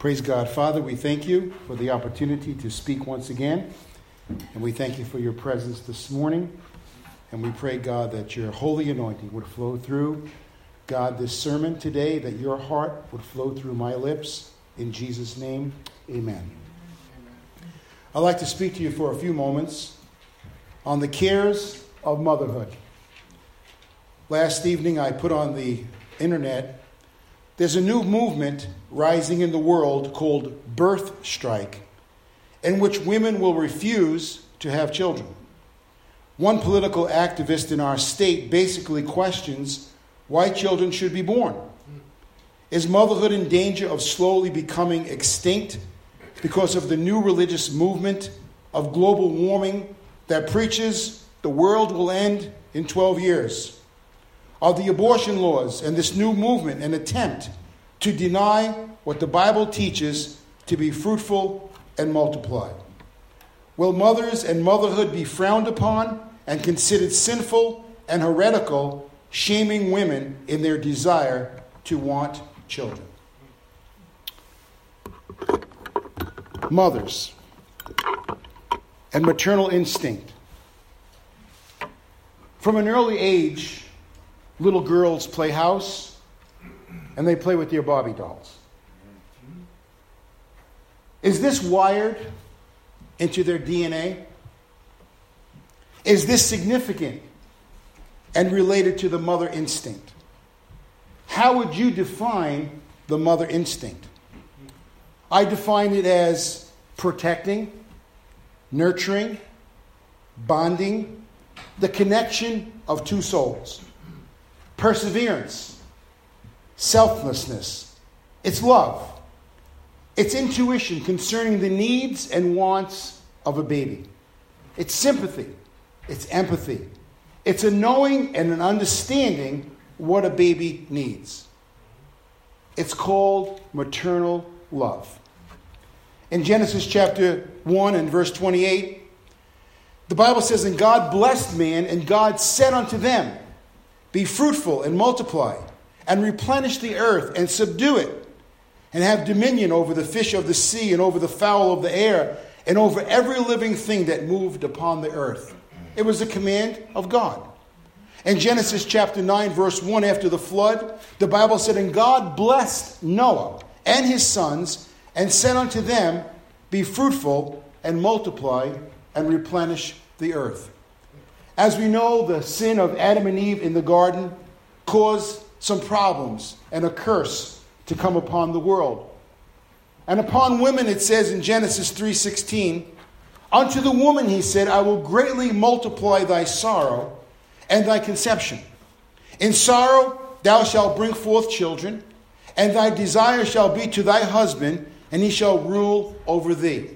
Praise God. Father, we thank you for the opportunity to speak once again. And we thank you for your presence this morning. And we pray, God, that your holy anointing would flow through, God, this sermon today, that your heart would flow through my lips. In Jesus' name, amen. I'd like to speak to you for a few moments on the cares of motherhood. Last evening, I put on the internet there's a new movement rising in the world called birth strike, in which women will refuse to have children. One political activist in our state basically questions why children should be born. Is motherhood in danger of slowly becoming extinct because of the new religious movement of global warming that preaches the world will end in 12 years? Are the abortion laws and this new movement an attempt to deny what the Bible teaches to be fruitful and multiply? Will mothers and motherhood be frowned upon and considered sinful and heretical, shaming women in their desire to want children? Mothers and maternal instinct. From an early age, little girls play house and they play with their Barbie dolls. Is this wired into their DNA? Is this significant and related to the mother instinct? How would you define the mother instinct? I define it as protecting, nurturing, bonding, the connection of two souls perseverance, selflessness, it's love, it's intuition concerning the needs and wants of a baby, it's sympathy, it's empathy, it's a knowing and an understanding what a baby needs. It's called maternal love. In Genesis chapter 1 and verse 28, the Bible says, And God blessed man, and God said unto them, be fruitful and multiply, and replenish the earth and subdue it, and have dominion over the fish of the sea, and over the fowl of the air, and over every living thing that moved upon the earth. It was a command of God. In Genesis chapter 9, verse 1, after the flood, the Bible said, And God blessed Noah and his sons, and said unto them, Be fruitful and multiply and replenish the earth. As we know, the sin of Adam and Eve in the garden caused some problems and a curse to come upon the world. And upon women it says in Genesis 3:16, "Unto the woman he said, I will greatly multiply thy sorrow and thy conception. In sorrow thou shalt bring forth children, and thy desire shall be to thy husband, and he shall rule over thee."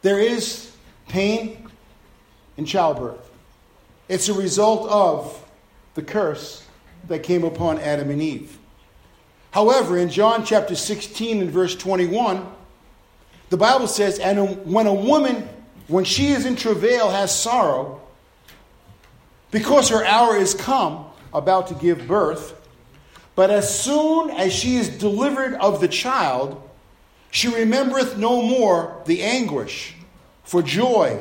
There is pain in childbirth. It's a result of the curse that came upon Adam and Eve. However, in John chapter 16 and verse 21, the Bible says, And when a woman, when she is in travail, has sorrow, because her hour is come, about to give birth, but as soon as she is delivered of the child, she remembereth no more the anguish for joy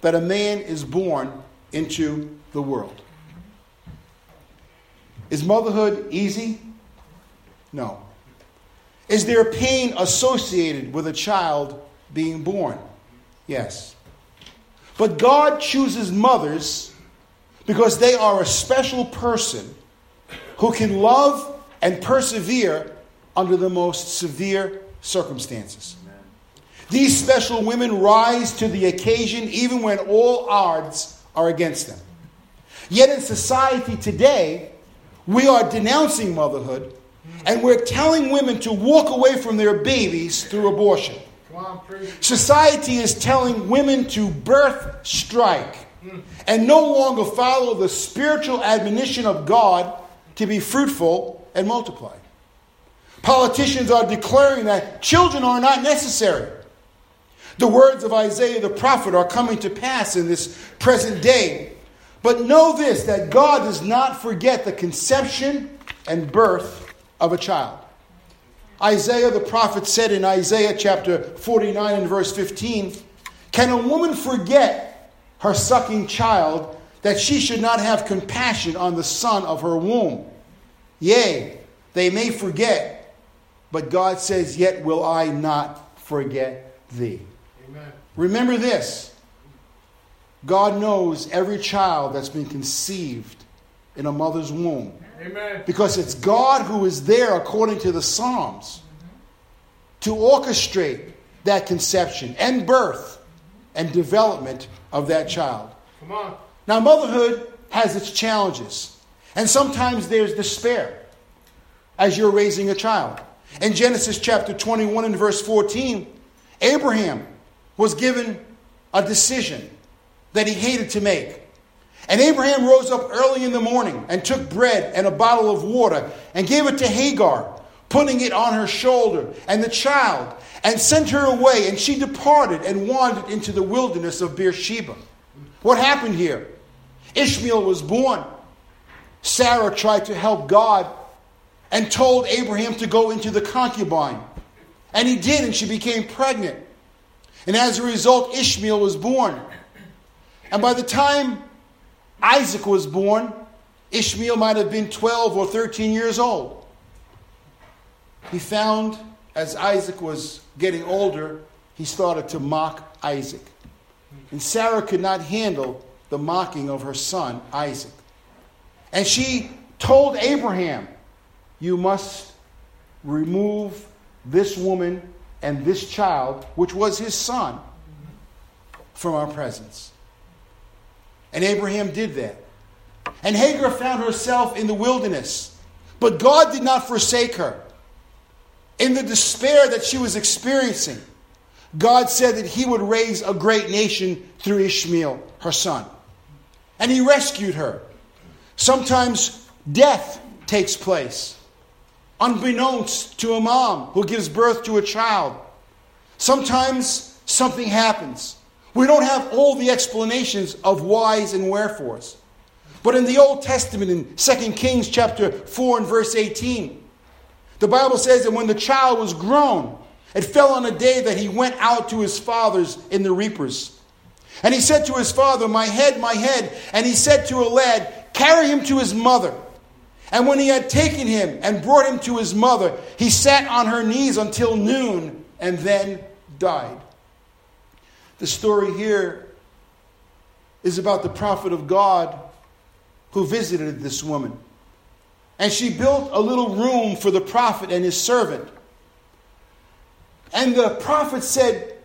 that a man is born into the world. Is motherhood easy? No. Is there pain associated with a child being born? Yes. But God chooses mothers because they are a special person who can love and persevere under the most severe circumstances. These special women rise to the occasion even when all odds are against them. Yet in society today, we are denouncing motherhood and we're telling women to walk away from their babies through abortion. Society is telling women to birth strike and no longer follow the spiritual admonition of God to be fruitful and multiply. Politicians are declaring that children are not necessary. The words of Isaiah the prophet are coming to pass in this present day. But know this that God does not forget the conception and birth of a child. Isaiah the prophet said in Isaiah chapter 49 and verse 15 Can a woman forget her sucking child that she should not have compassion on the son of her womb? Yea, they may forget, but God says, Yet will I not forget thee. Amen. Remember this God knows every child that's been conceived in a mother's womb. Amen. Because it's God who is there, according to the Psalms, to orchestrate that conception and birth and development of that child. Come on. Now, motherhood has its challenges, and sometimes there's despair as you're raising a child. In Genesis chapter 21 and verse 14, Abraham was given a decision that he hated to make. And Abraham rose up early in the morning and took bread and a bottle of water and gave it to Hagar, putting it on her shoulder and the child, and sent her away. And she departed and wandered into the wilderness of Beersheba. What happened here? Ishmael was born. Sarah tried to help God and told Abraham to go into the concubine. And he did, and she became pregnant. And as a result, Ishmael was born. And by the time Isaac was born, Ishmael might have been 12 or 13 years old. He found, as Isaac was getting older, he started to mock Isaac. And Sarah could not handle the mocking of her son, Isaac. And she told Abraham, You must remove this woman and this child, which was his son, from our presence. And Abraham did that. And Hagar found herself in the wilderness. But God did not forsake her. In the despair that she was experiencing, God said that He would raise a great nation through Ishmael, her son. And He rescued her. Sometimes death takes place, unbeknownst to a mom who gives birth to a child. Sometimes something happens we don't have all the explanations of whys and wherefores. But in the Old Testament, in 2 Kings chapter 4 and verse 18, the Bible says that when the child was grown, it fell on a day that he went out to his fathers in the reapers. And he said to his father, My head, my head. And he said to a lad, Carry him to his mother. And when he had taken him and brought him to his mother, he sat on her knees until noon and then died. The story here is about the prophet of God who visited this woman. And she built a little room for the prophet and his servant. And the prophet said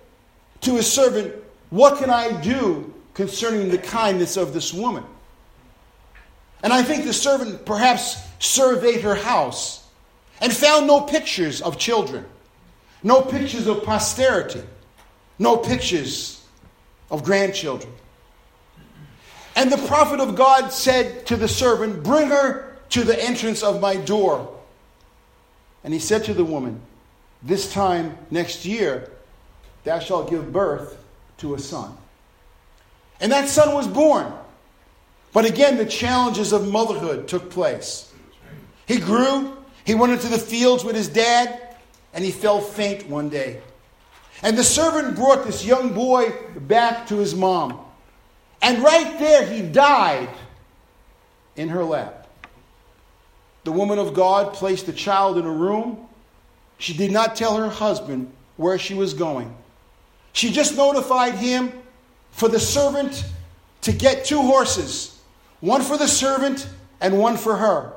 to his servant, What can I do concerning the kindness of this woman? And I think the servant perhaps surveyed her house and found no pictures of children, no pictures of posterity no pictures of grandchildren. And the prophet of God said to the servant, Bring her to the entrance of my door. And he said to the woman, This time next year, thou shalt give birth to a son. And that son was born. But again, the challenges of motherhood took place. He grew, he went into the fields with his dad, and he fell faint one day. And the servant brought this young boy back to his mom. And right there, he died in her lap. The woman of God placed the child in a room. She did not tell her husband where she was going. She just notified him for the servant to get two horses one for the servant and one for her.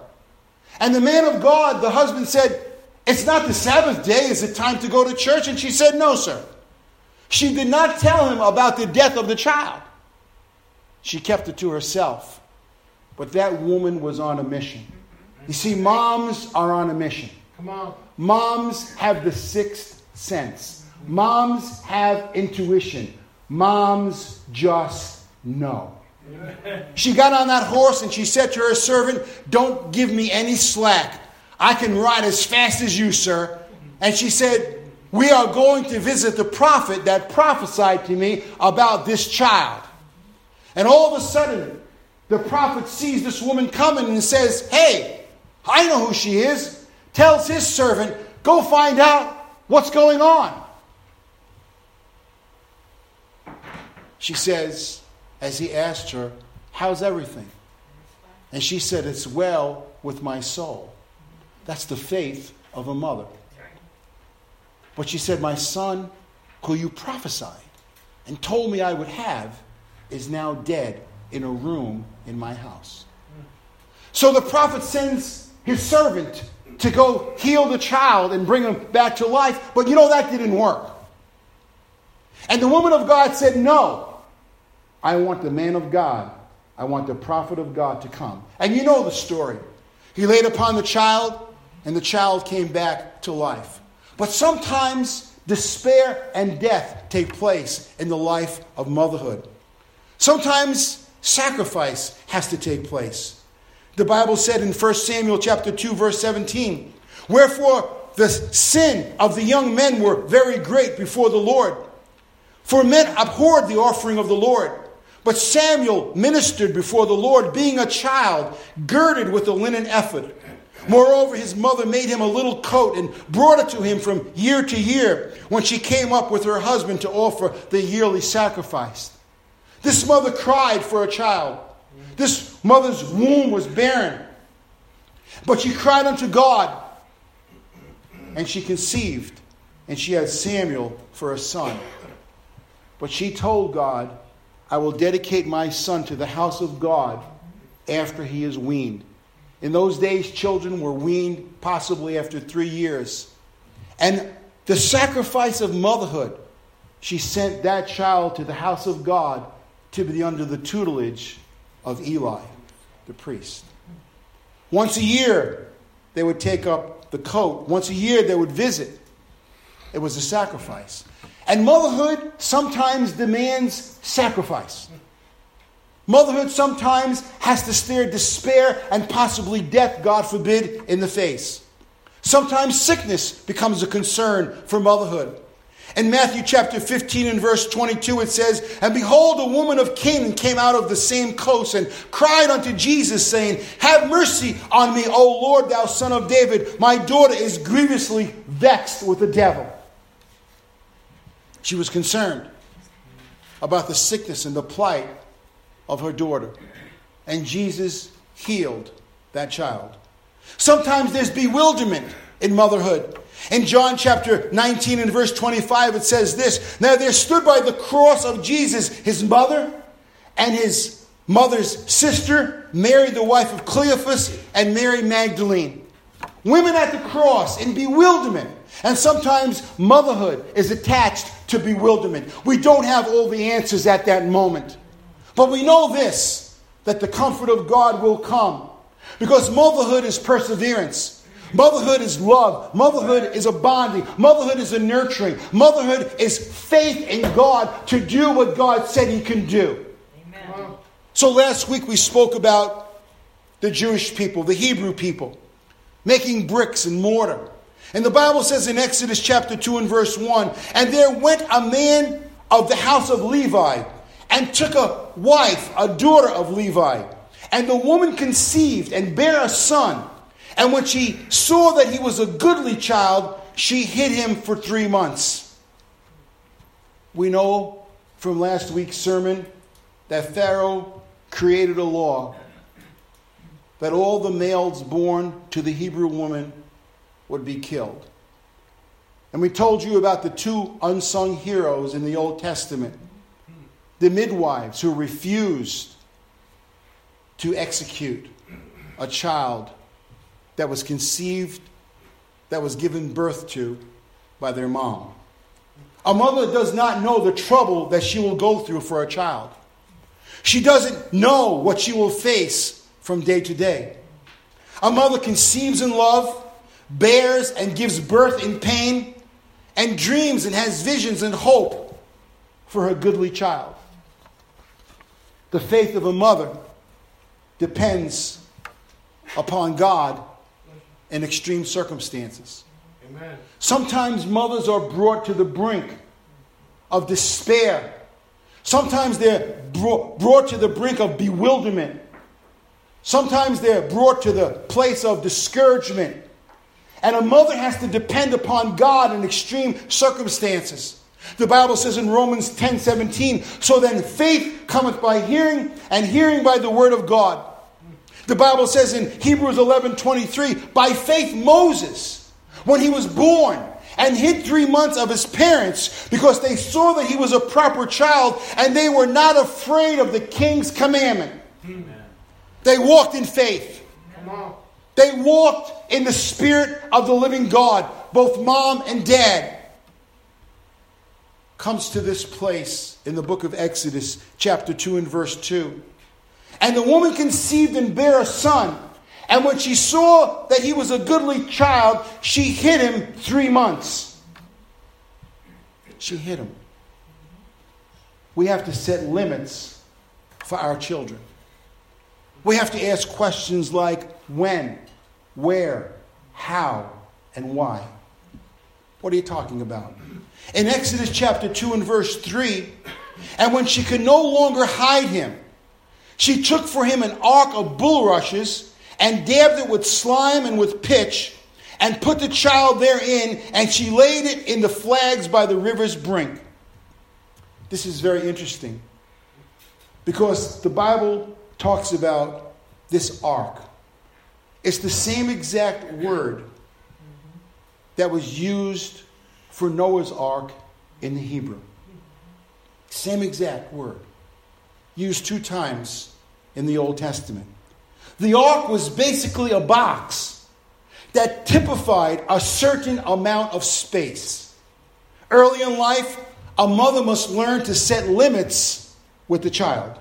And the man of God, the husband, said, it's not the Sabbath day. Is it time to go to church? And she said, No, sir. She did not tell him about the death of the child. She kept it to herself. But that woman was on a mission. You see, moms are on a mission. Come on. Moms have the sixth sense. Moms have intuition. Moms just know. She got on that horse and she said to her servant, Don't give me any slack. I can ride as fast as you, sir. And she said, We are going to visit the prophet that prophesied to me about this child. And all of a sudden, the prophet sees this woman coming and says, Hey, I know who she is. Tells his servant, Go find out what's going on. She says, as he asked her, How's everything? And she said, It's well with my soul. That's the faith of a mother. But she said, My son, who you prophesied and told me I would have, is now dead in a room in my house. Hmm. So the prophet sends his servant to go heal the child and bring him back to life, but you know that didn't work. And the woman of God said, No, I want the man of God, I want the prophet of God to come. And you know the story. He laid upon the child, and the child came back to life. But sometimes despair and death take place in the life of motherhood. Sometimes sacrifice has to take place. The Bible said in 1 Samuel chapter 2 verse 17, "Wherefore the sin of the young men were very great before the Lord, for men abhorred the offering of the Lord." But Samuel ministered before the Lord, being a child, girded with a linen ephod. Moreover, his mother made him a little coat and brought it to him from year to year when she came up with her husband to offer the yearly sacrifice. This mother cried for a child. This mother's womb was barren. But she cried unto God, and she conceived, and she had Samuel for a son. But she told God, I will dedicate my son to the house of God after he is weaned. In those days, children were weaned possibly after three years. And the sacrifice of motherhood, she sent that child to the house of God to be under the tutelage of Eli, the priest. Once a year, they would take up the coat. Once a year, they would visit. It was a sacrifice. And motherhood sometimes demands sacrifice. Motherhood sometimes has to stare despair and possibly death, God forbid, in the face. Sometimes sickness becomes a concern for motherhood. In Matthew chapter 15 and verse 22, it says, And behold, a woman of Canaan came out of the same coast and cried unto Jesus, saying, Have mercy on me, O Lord, thou son of David. My daughter is grievously vexed with the devil. She was concerned about the sickness and the plight of her daughter. And Jesus healed that child. Sometimes there's bewilderment in motherhood. In John chapter 19 and verse 25, it says this Now there stood by the cross of Jesus his mother and his mother's sister, Mary, the wife of Cleophas, and Mary Magdalene. Women at the cross in bewilderment. And sometimes motherhood is attached to bewilderment. We don't have all the answers at that moment. But we know this that the comfort of God will come. Because motherhood is perseverance. Motherhood is love. Motherhood is a bonding. Motherhood is a nurturing. Motherhood is faith in God to do what God said He can do. Amen. So last week we spoke about the Jewish people, the Hebrew people, making bricks and mortar. And the Bible says in Exodus chapter 2 and verse 1 And there went a man of the house of Levi and took a wife, a daughter of Levi. And the woman conceived and bare a son. And when she saw that he was a goodly child, she hid him for three months. We know from last week's sermon that Pharaoh created a law that all the males born to the Hebrew woman would be killed. And we told you about the two unsung heroes in the Old Testament the midwives who refused to execute a child that was conceived, that was given birth to by their mom. A mother does not know the trouble that she will go through for a child. She doesn't know what she will face from day to day. A mother conceives in love, bears and gives birth in pain, and dreams and has visions and hope for her goodly child. The faith of a mother depends upon God in extreme circumstances. Amen. Sometimes mothers are brought to the brink of despair. Sometimes they're brought to the brink of bewilderment. Sometimes they're brought to the place of discouragement And a mother has to depend upon God in extreme circumstances. The Bible says in Romans 10 17, so then faith cometh by hearing, and hearing by the word of God. The Bible says in Hebrews 11 23, by faith Moses, when he was born, and hid three months of his parents because they saw that he was a proper child and they were not afraid of the king's commandment. Amen. They walked in faith. They walked in the spirit of the living God, both mom and dad. Comes to this place in the book of Exodus, chapter 2 and verse 2. And the woman conceived and bare a son. And when she saw that he was a goodly child, she hid him three months. She hid him. We have to set limits for our children. We have to ask questions like when, where, how, and why. What are you talking about? In Exodus chapter 2 and verse 3, and when she could no longer hide him, she took for him an ark of bulrushes and dabbed it with slime and with pitch and put the child therein, and she laid it in the flags by the river's brink. This is very interesting because the Bible talks about this ark. It's the same exact word that was used for Noah's ark in the Hebrew. Same exact word. Used two times in the Old Testament. The ark was basically a box that typified a certain amount of space. Early in life, a mother must learn to set limits with the child.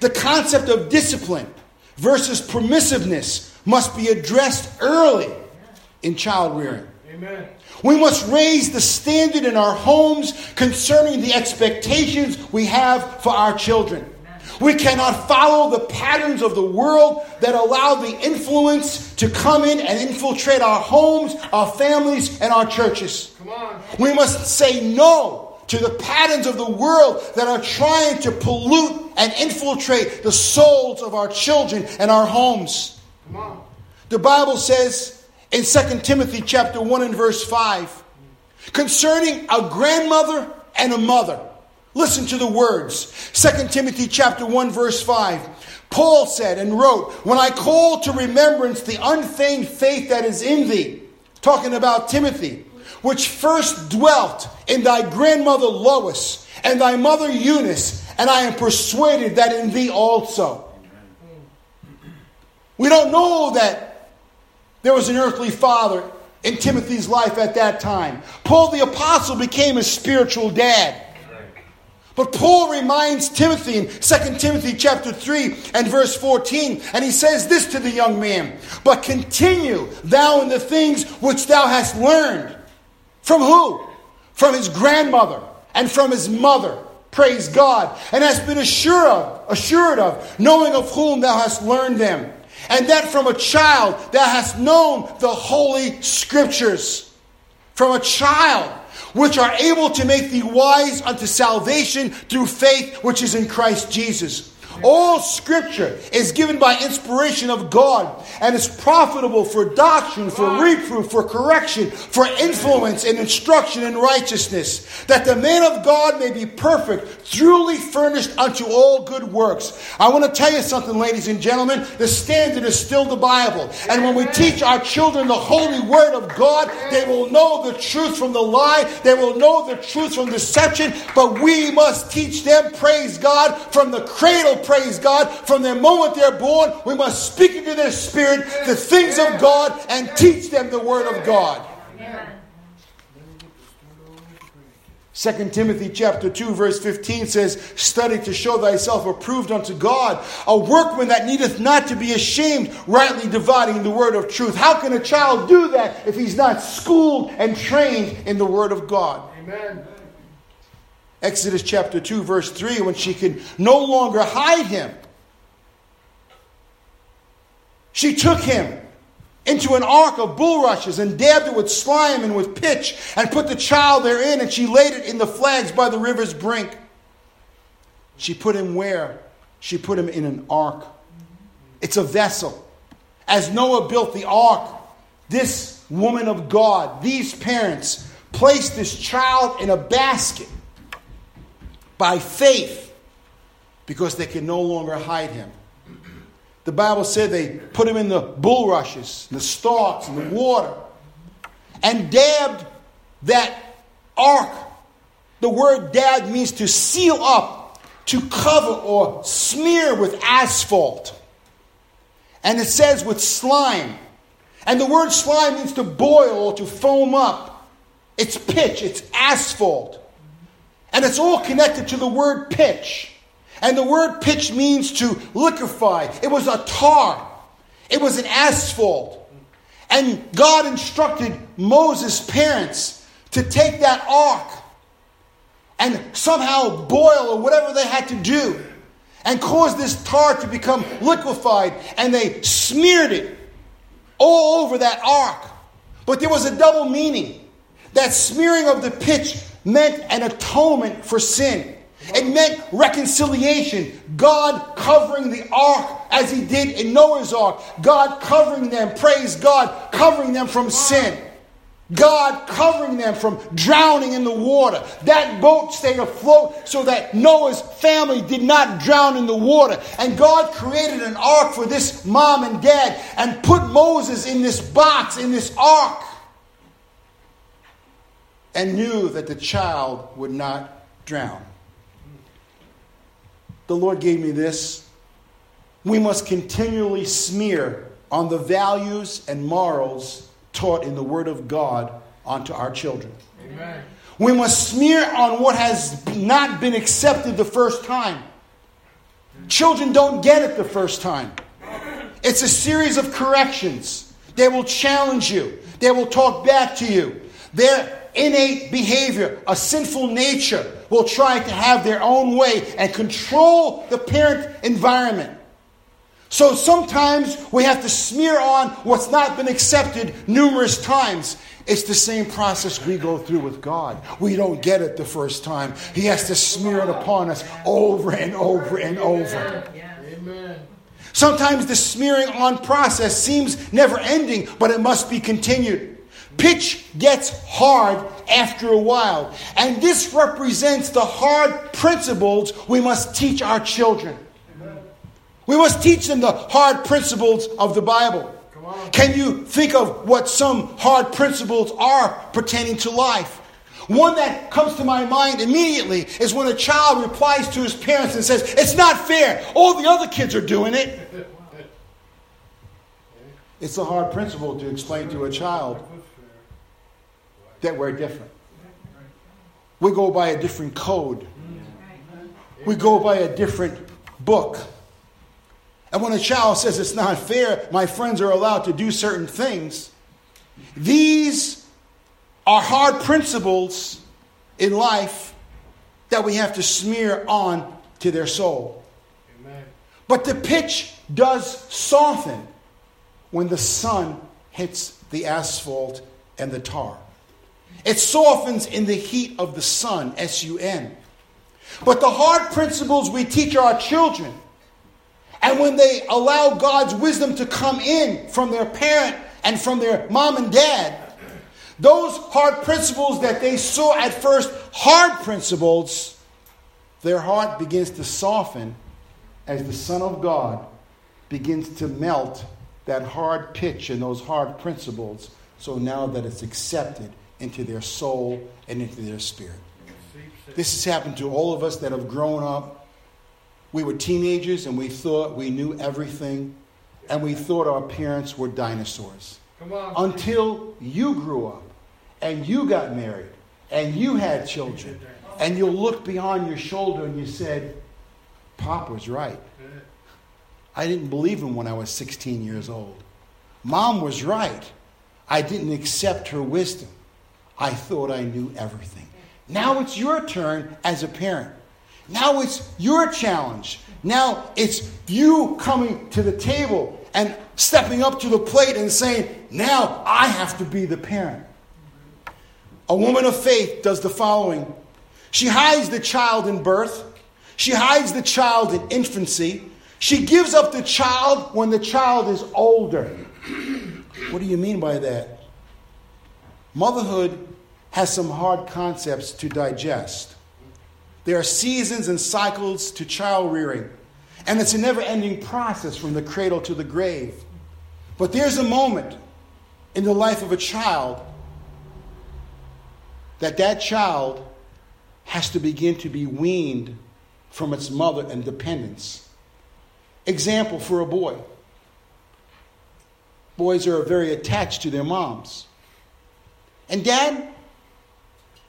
The concept of discipline versus permissiveness must be addressed early in child rearing. Amen. We must raise the standard in our homes concerning the expectations we have for our children. We cannot follow the patterns of the world that allow the influence to come in and infiltrate our homes, our families, and our churches. We must say no to the patterns of the world that are trying to pollute and infiltrate the souls of our children and our homes. The Bible says in 2 Timothy chapter 1 and verse 5 concerning a grandmother and a mother. Listen to the words. 2 Timothy chapter 1 verse 5. Paul said and wrote, When I call to remembrance the unfeigned faith that is in thee, talking about Timothy, which first dwelt in thy grandmother Lois and thy mother Eunice, and I am persuaded that in thee also. We don't know that there was an earthly father in Timothy's life at that time. Paul the apostle became a spiritual dad. But Paul reminds Timothy in 2 Timothy chapter 3 and verse 14, and he says this to the young man, but continue thou in the things which thou hast learned. From who? From his grandmother and from his mother. Praise God. And hast been assured of, assured of, knowing of whom thou hast learned them. And that from a child that has known the holy scriptures. From a child which are able to make thee wise unto salvation through faith which is in Christ Jesus. All scripture is given by inspiration of God and is profitable for doctrine, for reproof, for correction, for influence and instruction in righteousness, that the man of God may be perfect, truly furnished unto all good works. I want to tell you something, ladies and gentlemen. The standard is still the Bible. And when we teach our children the holy word of God, they will know the truth from the lie, they will know the truth from deception, but we must teach them, praise God, from the cradle praise God, from the moment they're born, we must speak into their spirit the things of God and teach them the Word of God. 2 Timothy chapter 2 verse 15 says, Study to show thyself approved unto God, a workman that needeth not to be ashamed, rightly dividing the word of truth. How can a child do that if he's not schooled and trained in the word of God? Amen. Exodus chapter 2, verse 3, when she can no longer hide him. She took him into an ark of bulrushes and dabbed it with slime and with pitch and put the child therein and she laid it in the flags by the river's brink. She put him where? She put him in an ark. It's a vessel. As Noah built the ark, this woman of God, these parents, placed this child in a basket by faith because they could no longer hide him. The Bible said they put him in the bulrushes, the stalks, and the water, and dabbed that ark. The word dab means to seal up, to cover or smear with asphalt. And it says with slime. And the word slime means to boil or to foam up. It's pitch, it's asphalt. And it's all connected to the word pitch. And the word pitch means to liquefy. It was a tar, it was an asphalt. And God instructed Moses' parents to take that ark and somehow boil or whatever they had to do and cause this tar to become liquefied. And they smeared it all over that ark. But there was a double meaning. That smearing of the pitch meant an atonement for sin. It meant reconciliation. God covering the ark as he did in Noah's ark. God covering them, praise God, covering them from sin. God covering them from drowning in the water. That boat stayed afloat so that Noah's family did not drown in the water. And God created an ark for this mom and dad and put Moses in this box, in this ark, and knew that the child would not drown. The Lord gave me this. We must continually smear on the values and morals taught in the Word of God onto our children. Amen. We must smear on what has not been accepted the first time. Children don't get it the first time. It's a series of corrections. They will challenge you, they will talk back to you. Their innate behavior, a sinful nature, will try to have their own way and control the parent environment. So sometimes we have to smear on what's not been accepted numerous times. It's the same process we go through with God. We don't get it the first time. He has to smear it upon us over and over and over. Amen. Sometimes the smearing on process seems never ending, but it must be continued. Pitch gets hard after a while, and this represents the hard principles we must teach our children. We must teach them the hard principles of the Bible. Can you think of what some hard principles are pertaining to life? One that comes to my mind immediately is when a child replies to his parents and says, It's not fair. All the other kids are doing it. It's a hard principle to explain to a child that we're different. We go by a different code, we go by a different book. And when a child says it's not fair, my friends are allowed to do certain things, these are hard principles in life that we have to smear on to their soul. Amen. But the pitch does soften when the sun hits the asphalt and the tar. It softens in the heat of the sun, S U N. But the hard principles we teach our children and when they allow God's wisdom to come in from their parent and from their mom and dad, those hard principles that they saw at first hard principles, their heart begins to soften as the Son of God begins to melt that hard pitch and those hard principles so now that it's accepted into their soul and into their spirit. This has happened to all of us that have grown up we were teenagers and we thought we knew everything and we thought our parents were dinosaurs. Until you grew up and you got married and you had children and you looked beyond your shoulder and you said, Pop was right. I didn't believe him when I was 16 years old. Mom was right. I didn't accept her wisdom. I thought I knew everything. Now it's your turn as a parent. Now it's your challenge. Now it's you coming to the table and stepping up to the plate and saying, Now I have to be the parent. A woman of faith does the following she hides the child in birth, she hides the child in infancy, she gives up the child when the child is older. What do you mean by that? Motherhood has some hard concepts to digest. There are seasons and cycles to child rearing, and it's a never ending process from the cradle to the grave. But there's a moment in the life of a child that that child has to begin to be weaned from its mother and dependence. Example for a boy boys are very attached to their moms. And dad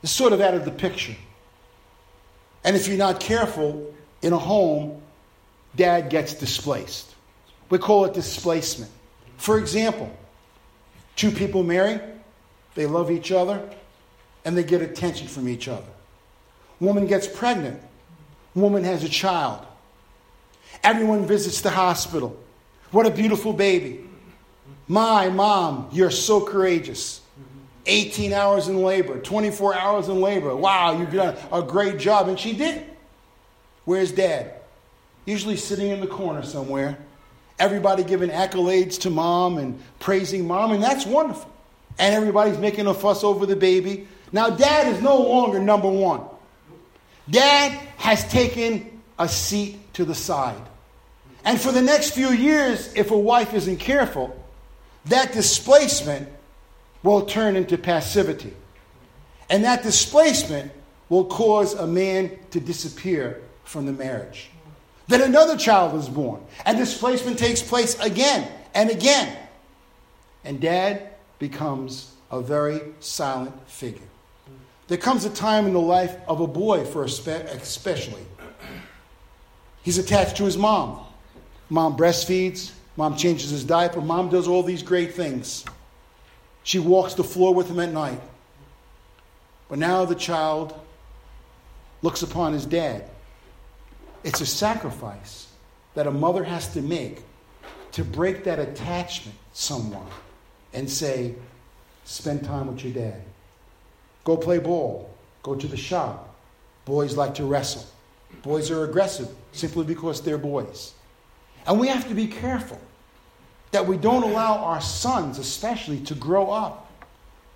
is sort of out of the picture. And if you're not careful in a home, dad gets displaced. We call it displacement. For example, two people marry, they love each other, and they get attention from each other. Woman gets pregnant, woman has a child. Everyone visits the hospital. What a beautiful baby. My mom, you're so courageous. 18 hours in labor, 24 hours in labor. Wow, you've done a great job. And she did. Where's dad? Usually sitting in the corner somewhere. Everybody giving accolades to mom and praising mom, and that's wonderful. And everybody's making a fuss over the baby. Now, dad is no longer number one. Dad has taken a seat to the side. And for the next few years, if a wife isn't careful, that displacement will turn into passivity. And that displacement will cause a man to disappear from the marriage. Then another child is born, and displacement takes place again and again. And dad becomes a very silent figure. There comes a time in the life of a boy, for especially. He's attached to his mom. Mom breastfeeds, mom changes his diaper, mom does all these great things. She walks the floor with him at night. But now the child looks upon his dad. It's a sacrifice that a mother has to make to break that attachment somewhat and say, spend time with your dad. Go play ball. Go to the shop. Boys like to wrestle. Boys are aggressive simply because they're boys. And we have to be careful that we don't allow our sons, especially, to grow up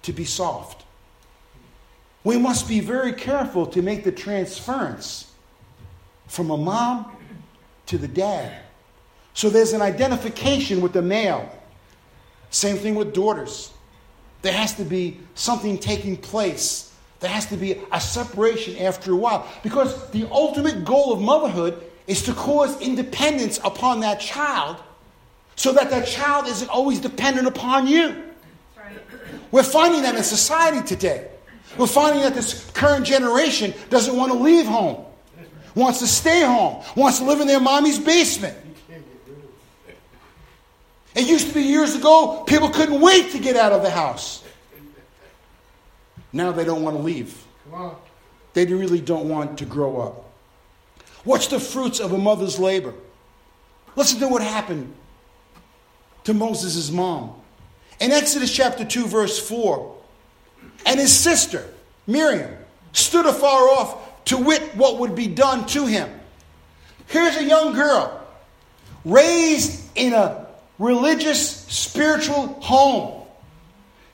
to be soft. We must be very careful to make the transference from a mom to the dad. So there's an identification with the male. Same thing with daughters. There has to be something taking place. There has to be a separation after a while. Because the ultimate goal of motherhood is to cause independence upon that child so that that child isn't always dependent upon you. We're finding that in society today. We're finding that this current generation doesn't want to leave home, wants to stay home, wants to live in their mommy's basement. It used to be years ago, people couldn't wait to get out of the house. Now they don't want to leave. They really don't want to grow up. What's the fruits of a mother's labor? Listen to what happened to Moses' mom. In Exodus chapter 2, verse 4, and his sister, Miriam, stood afar off to wit what would be done to him. Here's a young girl raised in a religious, spiritual home.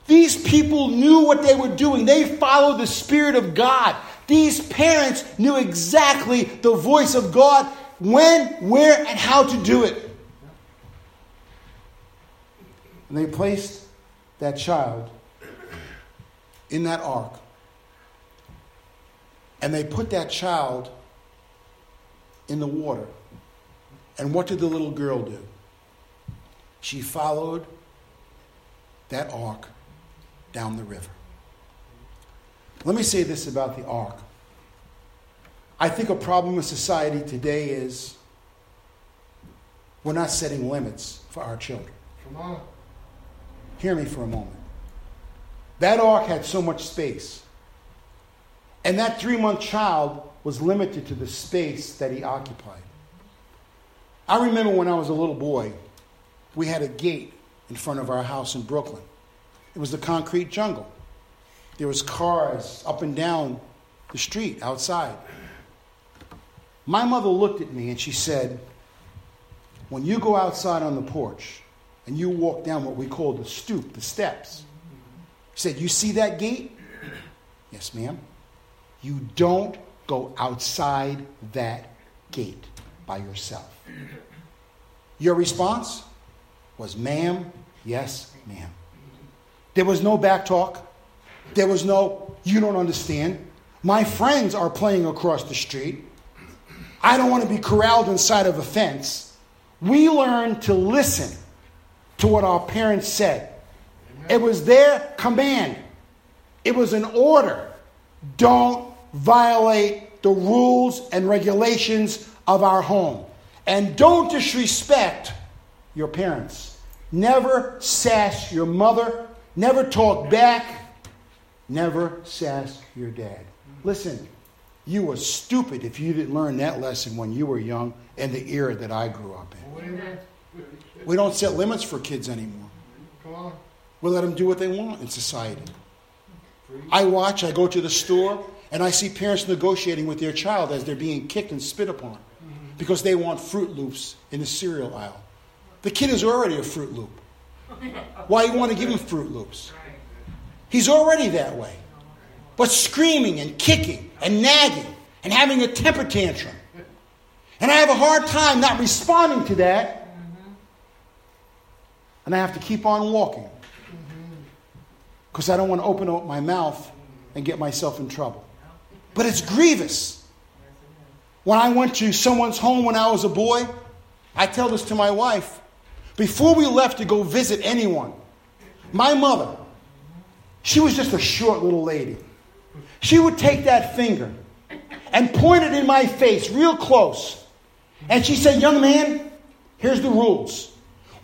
These people knew what they were doing. They followed the Spirit of God. These parents knew exactly the voice of God, when, where, and how to do it. And they placed that child in that ark. And they put that child in the water. And what did the little girl do? She followed that ark down the river. Let me say this about the ark. I think a problem with society today is we're not setting limits for our children. Come on. Hear me for a moment. That ark had so much space. And that three month child was limited to the space that he occupied. I remember when I was a little boy, we had a gate in front of our house in Brooklyn. It was the concrete jungle. There was cars up and down the street outside. My mother looked at me and she said, When you go outside on the porch and you walk down what we call the stoop, the steps, He said, You see that gate? Yes, ma'am. You don't go outside that gate by yourself. Your response was, Ma'am, yes, ma'am. There was no back talk. There was no, you don't understand. My friends are playing across the street. I don't want to be corralled inside of a fence. We learn to listen to what our parents said. It was their command, it was an order. Don't violate the rules and regulations of our home. And don't disrespect your parents. Never sass your mother. Never talk back. Never sass your dad. Listen, you were stupid if you didn't learn that lesson when you were young in the era that I grew up in. We don't set limits for kids anymore. We let them do what they want in society. I watch, I go to the store, and I see parents negotiating with their child as they're being kicked and spit upon because they want Froot Loops in the cereal aisle. The kid is already a Fruit Loop. Why you want to give him Froot Loops? He's already that way. But screaming and kicking and nagging and having a temper tantrum. And I have a hard time not responding to that. And I have to keep on walking. Because I don't want to open up my mouth and get myself in trouble. But it's grievous. When I went to someone's home when I was a boy, I tell this to my wife. Before we left to go visit anyone, my mother, she was just a short little lady. She would take that finger and point it in my face real close. And she said, Young man, here's the rules.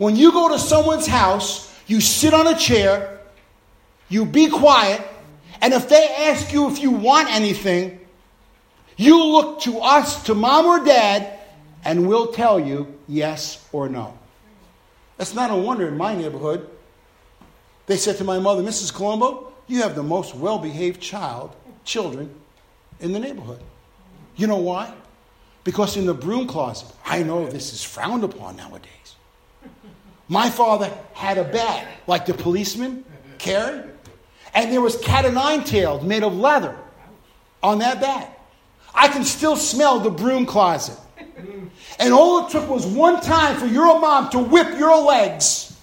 When you go to someone's house, you sit on a chair, you be quiet, and if they ask you if you want anything, you look to us, to mom or dad, and we'll tell you yes or no. That's not a wonder in my neighborhood. They said to my mother, Mrs. Colombo, you have the most well behaved child, children in the neighborhood. You know why? Because in the broom closet, I know this is frowned upon nowadays. My father had a bat like the policeman carry, and there was cat o' nine tails made of leather on that bat. I can still smell the broom closet. And all it took was one time for your mom to whip your legs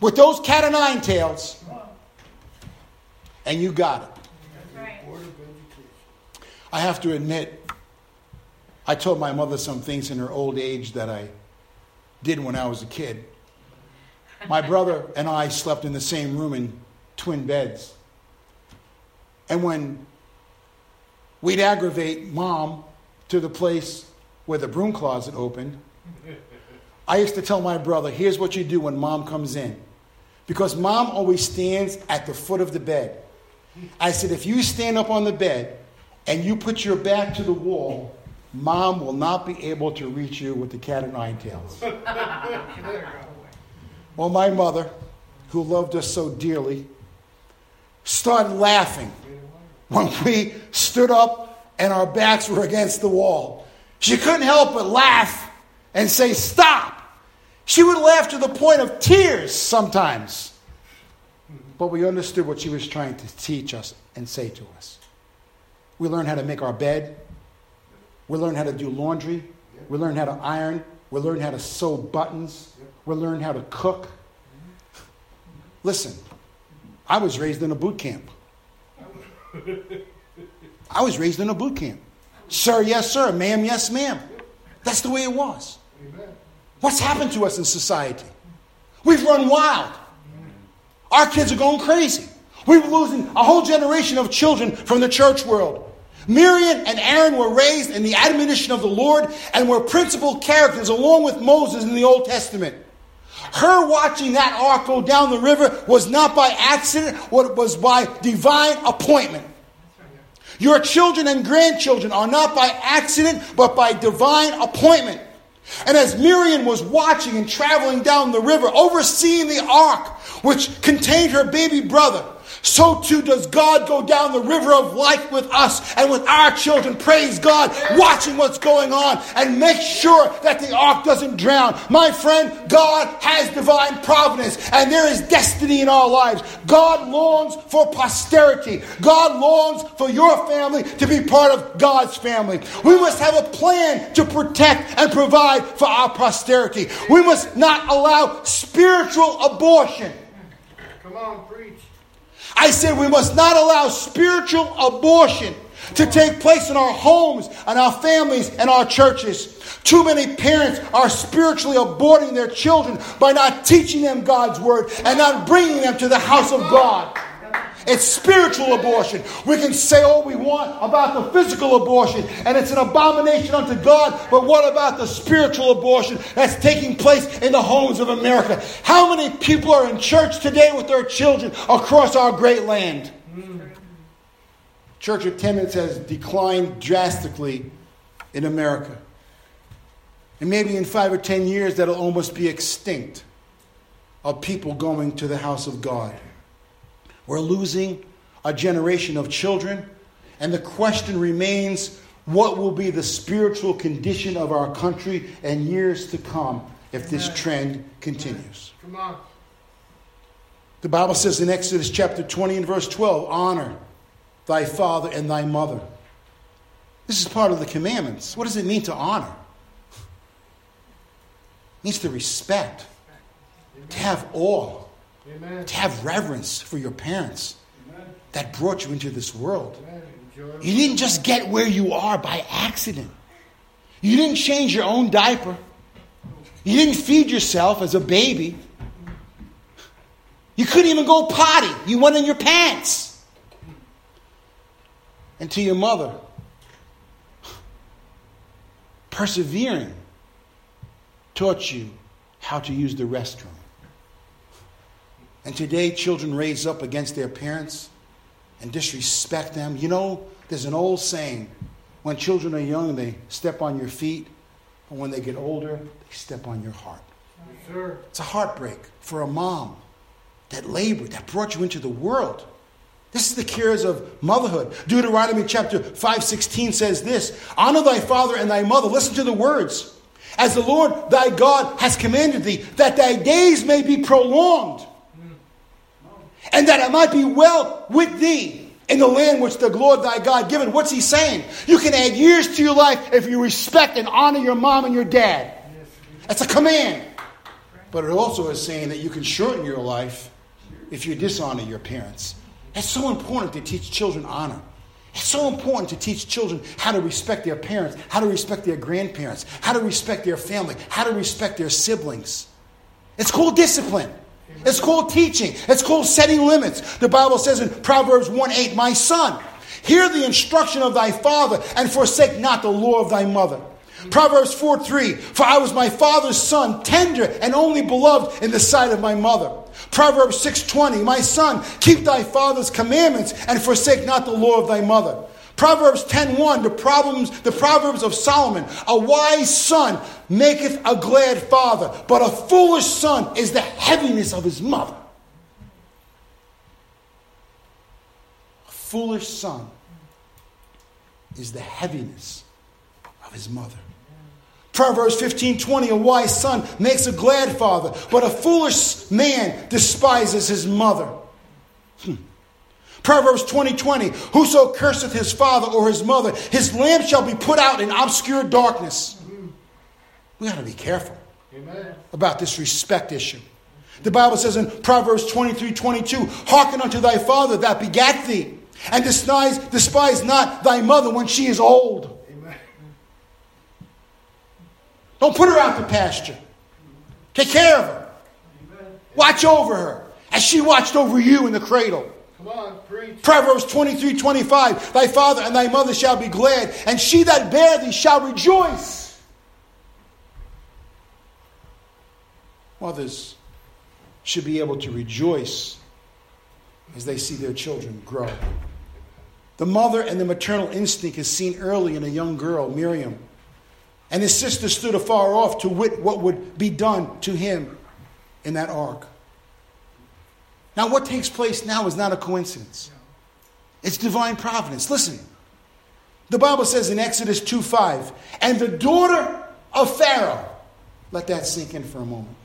with those cat o' nine tails, and you got it. I have to admit, I told my mother some things in her old age that I did when I was a kid. My brother and I slept in the same room in twin beds. And when we'd aggravate mom to the place where the broom closet opened. I used to tell my brother, here's what you do when mom comes in. Because mom always stands at the foot of the bed. I said, if you stand up on the bed and you put your back to the wall, mom will not be able to reach you with the cat o' nine tails. well, my mother, who loved us so dearly, started laughing when we stood up and our backs were against the wall. She couldn't help but laugh and say, Stop! She would laugh to the point of tears sometimes. But we understood what she was trying to teach us and say to us. We learned how to make our bed. We learned how to do laundry. We learned how to iron. We learned how to sew buttons. We learned how to cook. Listen, I was raised in a boot camp. I was raised in a boot camp. Sir, yes, sir. Ma'am, yes, ma'am. That's the way it was. What's happened to us in society? We've run wild. Our kids are going crazy. We're losing a whole generation of children from the church world. Miriam and Aaron were raised in the admonition of the Lord and were principal characters along with Moses in the Old Testament. Her watching that ark go down the river was not by accident, it was by divine appointment. Your children and grandchildren are not by accident, but by divine appointment. And as Miriam was watching and traveling down the river, overseeing the ark, which contained her baby brother, so too does God go down the river of life with us and with our children. Praise God, watching what's going on and make sure that the ark doesn't drown. My friend, God has divine providence and there is destiny in our lives. God longs for posterity. God longs for your family to be part of God's family. We must have a plan to protect and provide for our posterity. We must not allow spiritual abortion. Come on. I said we must not allow spiritual abortion to take place in our homes and our families and our churches. Too many parents are spiritually aborting their children by not teaching them God's word and not bringing them to the house of God. It's spiritual abortion. We can say all we want about the physical abortion, and it's an abomination unto God. But what about the spiritual abortion that's taking place in the homes of America? How many people are in church today with their children across our great land? Church attendance has declined drastically in America. And maybe in five or ten years, that'll almost be extinct of people going to the house of God. We're losing a generation of children, and the question remains what will be the spiritual condition of our country and years to come if this trend continues? Come on. The Bible says in Exodus chapter 20 and verse 12 honor thy father and thy mother. This is part of the commandments. What does it mean to honor? It means to respect, to have awe, Amen. to have reverence for your parents Amen. that brought you into this world. You didn't just get where you are by accident. You didn't change your own diaper. You didn't feed yourself as a baby. You couldn't even go potty. You went in your pants. And to your mother, persevering taught you how to use the restroom. And today, children raise up against their parents and disrespect them. You know, there's an old saying when children are young, they step on your feet, but when they get older, they step on your heart. Yes. It's a heartbreak for a mom that labored, that brought you into the world. This is the cares of motherhood. Deuteronomy chapter 5:16 says this: Honor thy father and thy mother. Listen to the words. As the Lord thy God has commanded thee, that thy days may be prolonged, and that it might be well with thee in the land which the Lord thy God given. What's he saying? You can add years to your life if you respect and honor your mom and your dad. That's a command. But it also is saying that you can shorten your life if you dishonor your parents. It's so important to teach children honor. It's so important to teach children how to respect their parents, how to respect their grandparents, how to respect their family, how to respect their siblings. It's called discipline. It's called teaching. It's called setting limits. The Bible says in Proverbs 1 8, My son, hear the instruction of thy father and forsake not the law of thy mother. Proverbs 4 3, For I was my father's son, tender and only beloved in the sight of my mother. Proverbs 6:20, My son, keep thy father's commandments and forsake not the law of thy mother. Proverbs 10:1, the problems, the Proverbs of Solomon. A wise son maketh a glad father, but a foolish son is the heaviness of his mother. A foolish son is the heaviness of his mother. Proverbs 15 20, a wise son makes a glad father, but a foolish man despises his mother. Hmm. Proverbs 20 20, whoso curseth his father or his mother, his lamp shall be put out in obscure darkness. We got to be careful Amen. about this respect issue. The Bible says in Proverbs 23 22, hearken unto thy father that begat thee, and despise, despise not thy mother when she is old. Amen. Don't put her out to pasture. Take care of her. Watch over her as she watched over you in the cradle. Come on, preach. Proverbs 23 25, thy father and thy mother shall be glad, and she that bare thee shall rejoice. Mothers should be able to rejoice as they see their children grow. The mother and the maternal instinct is seen early in a young girl, Miriam. And his sister stood afar off to wit what would be done to him in that ark. Now, what takes place now is not a coincidence, it's divine providence. Listen, the Bible says in Exodus 2 5, and the daughter of Pharaoh, let that sink in for a moment.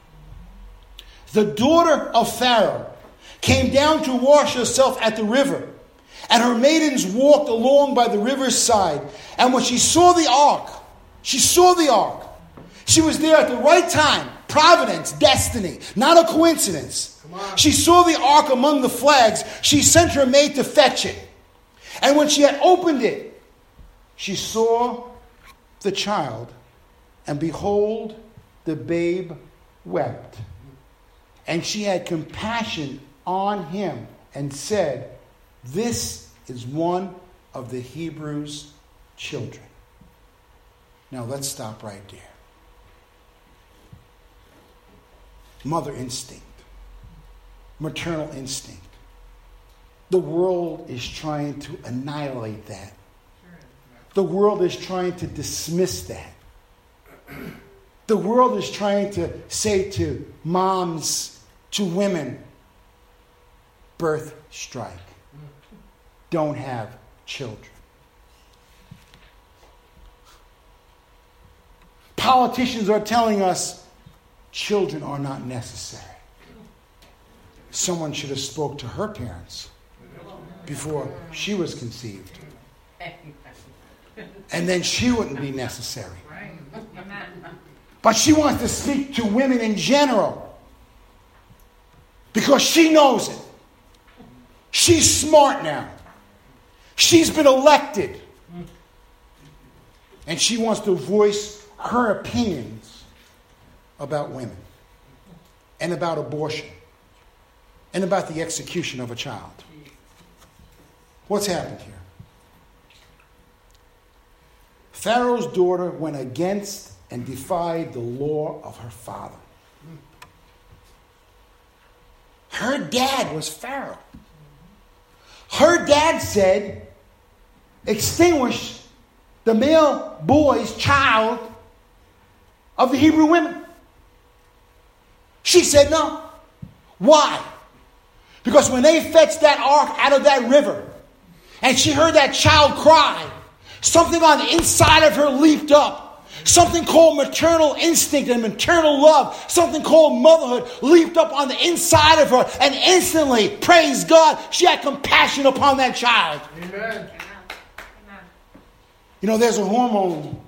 The daughter of Pharaoh came down to wash herself at the river, and her maidens walked along by the river's side. And when she saw the ark, she saw the ark. She was there at the right time. Providence, destiny, not a coincidence. She saw the ark among the flags. She sent her maid to fetch it. And when she had opened it, she saw the child, and behold, the babe wept. And she had compassion on him and said, This is one of the Hebrews' children. Now let's stop right there. Mother instinct, maternal instinct. The world is trying to annihilate that. The world is trying to dismiss that. The world is trying to say to moms, to women, birth strike. Don't have children. Politicians are telling us children are not necessary. Someone should have spoke to her parents before she was conceived. And then she wouldn't be necessary. But she wants to speak to women in general because she knows it. She's smart now. She's been elected. And she wants to voice her opinions about women and about abortion and about the execution of a child. What's happened here? Pharaoh's daughter went against and defied the law of her father. Her dad was Pharaoh. Her dad said, extinguish the male boy's child of the Hebrew women. She said no. Why? Because when they fetched that ark out of that river and she heard that child cry, something on the inside of her leaped up. Something called maternal instinct and maternal love, something called motherhood leaped up on the inside of her, and instantly, praise God, she had compassion upon that child. Amen. You know, there's a hormone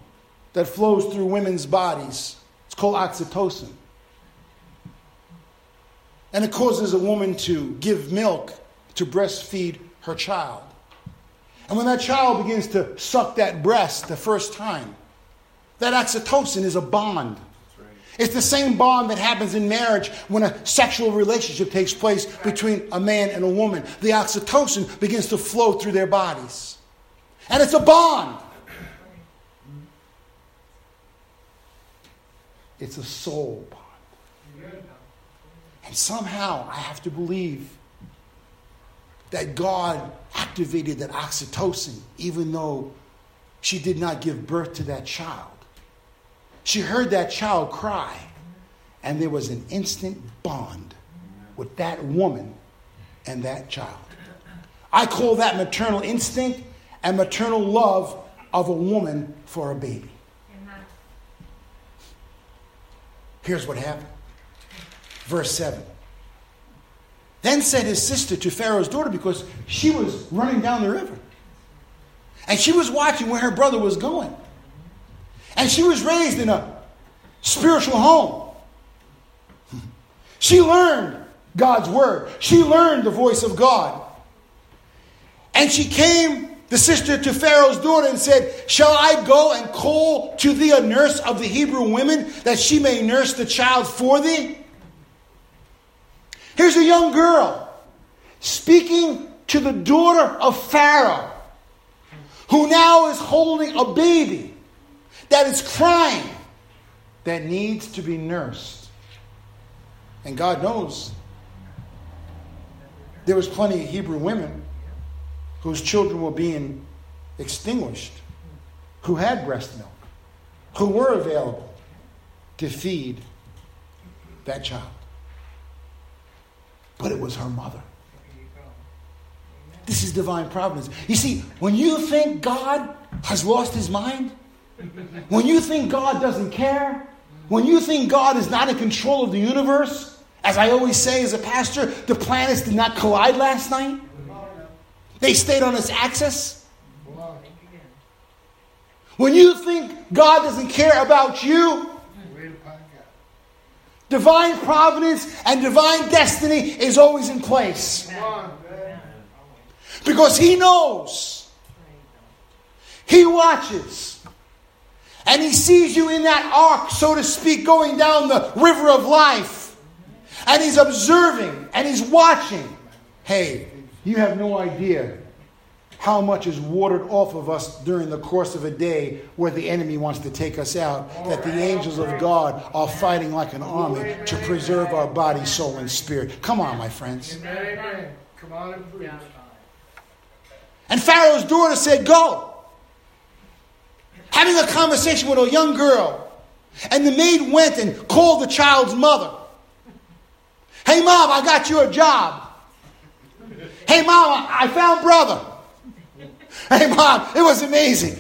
that flows through women's bodies. It's called oxytocin. And it causes a woman to give milk to breastfeed her child. And when that child begins to suck that breast the first time, that oxytocin is a bond. It's the same bond that happens in marriage when a sexual relationship takes place between a man and a woman. The oxytocin begins to flow through their bodies. And it's a bond. It's a soul bond. And somehow I have to believe that God activated that oxytocin, even though she did not give birth to that child. She heard that child cry, and there was an instant bond with that woman and that child. I call that maternal instinct and maternal love of a woman for a baby. Here's what happened. Verse 7. Then said his sister to Pharaoh's daughter because she was running down the river. And she was watching where her brother was going. And she was raised in a spiritual home. She learned God's word, she learned the voice of God. And she came, the sister to Pharaoh's daughter, and said, Shall I go and call to thee a nurse of the Hebrew women that she may nurse the child for thee? Here's a young girl speaking to the daughter of Pharaoh, who now is holding a baby that is crying, that needs to be nursed. And God knows there was plenty of Hebrew women whose children were being extinguished, who had breast milk, who were available to feed that child. But it was her mother. This is divine providence. You see, when you think God has lost his mind, when you think God doesn't care, when you think God is not in control of the universe, as I always say as a pastor, the planets did not collide last night. They stayed on its axis. When you think God doesn't care about you, divine providence and divine destiny is always in place. Because He knows, He watches, and He sees you in that ark, so to speak, going down the river of life. And He's observing and He's watching. Hey, you have no idea how much is watered off of us during the course of a day where the enemy wants to take us out, that the angels of God are fighting like an army to preserve our body, soul, and spirit. Come on, my friends. Come on and. And Pharaoh's daughter said, Go. Having a conversation with a young girl. And the maid went and called the child's mother. Hey, mom, I got you a job. Hey, mom, I found brother. Hey, mom, it was amazing.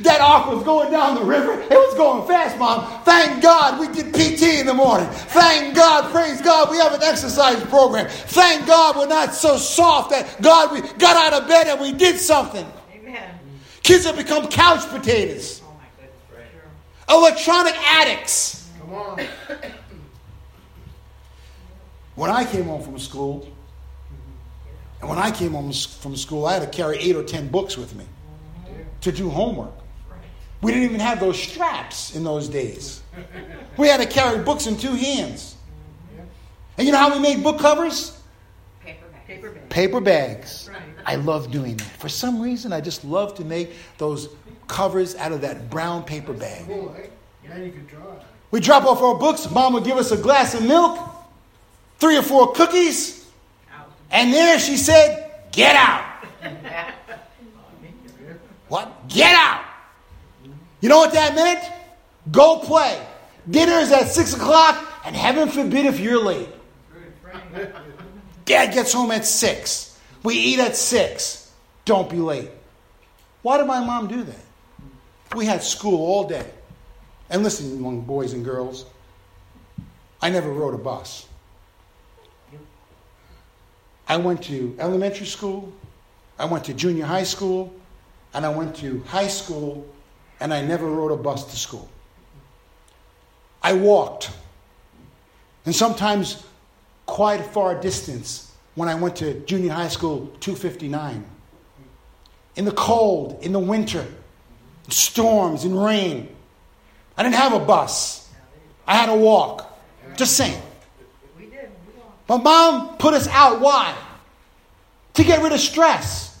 That ark was going down the river. It was going fast, Mom. Thank God we did PT in the morning. Thank God, praise God, we have an exercise program. Thank God we're not so soft that God, we got out of bed and we did something. Amen. Kids have become couch potatoes, Oh goodness. Sure. electronic addicts. Come on. When I came home from school, and when I came home from school, I had to carry eight or ten books with me to do homework. We didn't even have those straps in those days. We had to carry books in two hands. And you know how we made book covers? Paperback. Paperback. Paper bags. Right. I love doing that. For some reason, I just love to make those covers out of that brown paper bag. Cool? Now you can draw. We drop off our books. Mom would give us a glass of milk, three or four cookies, Out. And there she said, Get out. What? Get out. You know what that meant? Go play. Dinner is at 6 o'clock, and heaven forbid if you're late. Dad gets home at 6. We eat at 6. Don't be late. Why did my mom do that? We had school all day. And listen, young boys and girls, I never rode a bus. I went to elementary school, I went to junior high school, and I went to high school, and I never rode a bus to school. I walked, and sometimes quite a far distance when I went to junior high school, 259. In the cold, in the winter, in storms, in rain. I didn't have a bus. I had to walk. Just saying. But mom put us out. Why? To get rid of stress.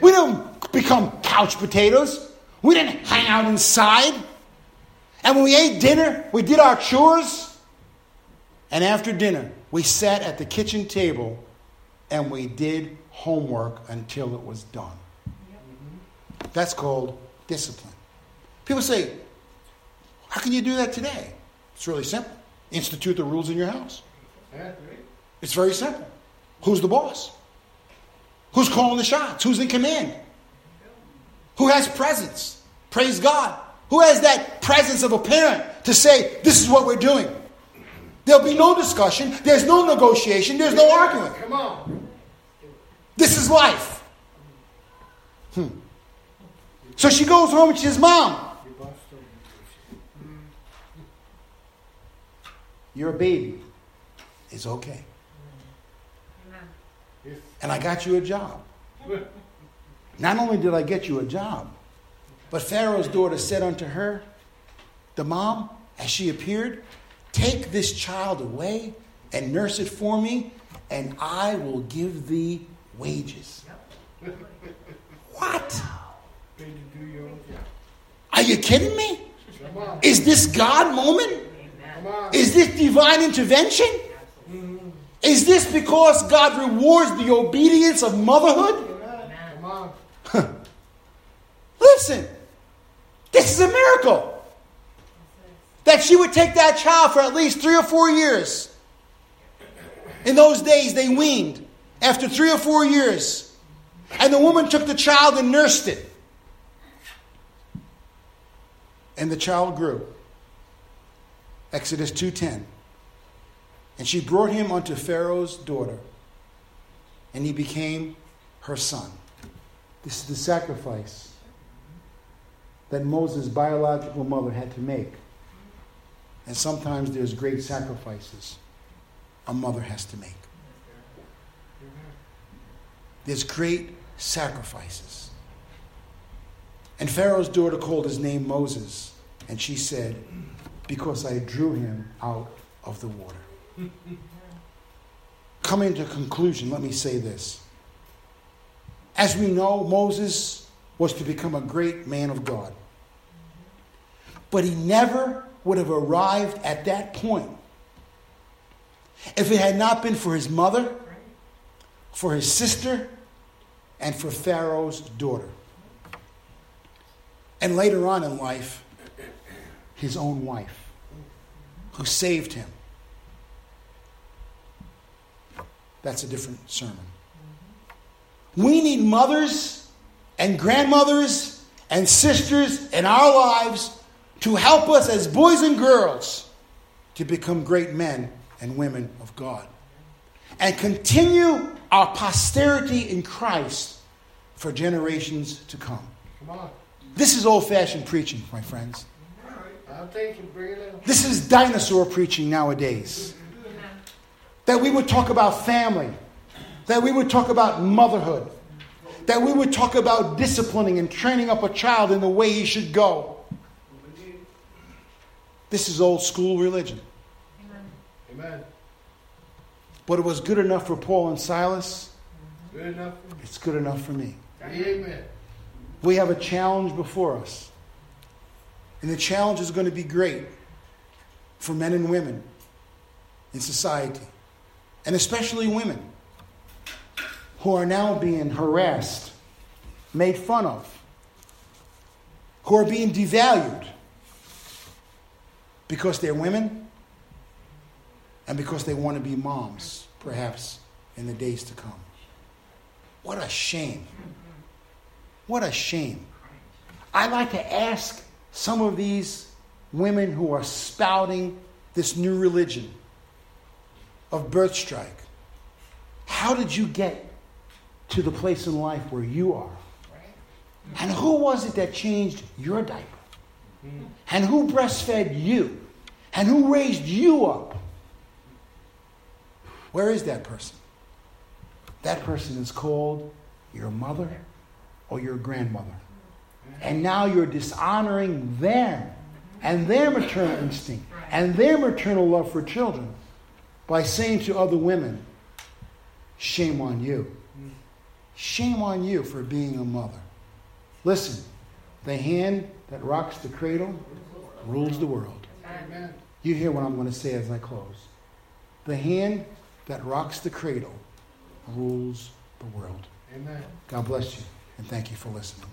We didn't become couch potatoes. We didn't hang out inside. And when we ate dinner, we did our chores. And after dinner, we sat at the kitchen table and we did homework until it was done. That's called discipline. People say, How can you do that today? It's really simple. Institute the rules in your house. It's very simple. Who's the boss? Who's calling the shots? Who's in command? Who has presence? Praise God. Who has that presence of a parent to say, this is what we're doing? There'll be no discussion. There's no negotiation. There's no argument. Come on. This is life. Hmm. So she goes home and she says, Mom, Your boss told me. you're a baby. It's okay. And I got you a job. Not only did I get you a job, but Pharaoh's daughter said unto her, the mom, as she appeared, Take this child away and nurse it for me, and I will give thee wages. What? Paid to do your own job. Are you kidding me? Is this God moment? Is this divine intervention? Is this because God rewards the obedience of motherhood? Listen, this is a miracle. That she would take that child for at least three or four years In those days, they weaned after three or four years. And the woman took the child and nursed it. And the child grew. Exodus 2:10. And she brought him unto Pharaoh's daughter, and he became her son. This is the sacrifice that Moses' biological mother had to make. And sometimes there's great sacrifices a mother has to make. There's great sacrifices. And Pharaoh's daughter called his name Moses, and she said, Because I drew him out of the water. Coming to conclusion, let me say this. As we know, Moses was to become a great man of God. But he never would have arrived at that point if it had not been for his mother, for his sister, and for Pharaoh's daughter. And later on in life, his own wife, who saved him. That's a different sermon. We need mothers and grandmothers and sisters in our lives to help us as boys and girls to become great men and women of God and continue our posterity in Christ for generations to come. Come on. This is old fashioned preaching, my friends. I'll take it. Bring it in. This is dinosaur preaching nowadays. That we would talk about family, that we would talk about motherhood, that we would talk about disciplining and training up a child in the way he should go. This is old school religion. Amen. But it was good enough for Paul and Silas. Good enough. It's good enough for me. Amen. We have a challenge before us. And the challenge is going to be great for men and women in society, and especially women who are now being harassed, made fun of, who are being devalued because they're women and because they want to be moms, perhaps in the days to come. What a shame. What a shame. I'd like to ask some of these women who are spouting this new religion of birth strike how did you get to the place in life where you are? And who was it that changed your diaper? Hmm. And who breastfed you? And who raised you up? Where is that person? That person is called your mother or your grandmother. And now you're dishonoring them and their maternal instinct and their maternal love for children by saying to other women, Shame on you. Shame on you for being a mother. Listen, the hand that rocks the cradle rules the world. Amen. You hear what I'm going to say as I close. The hand that rocks the cradle rules the world. Amen. God bless you, and thank you for listening.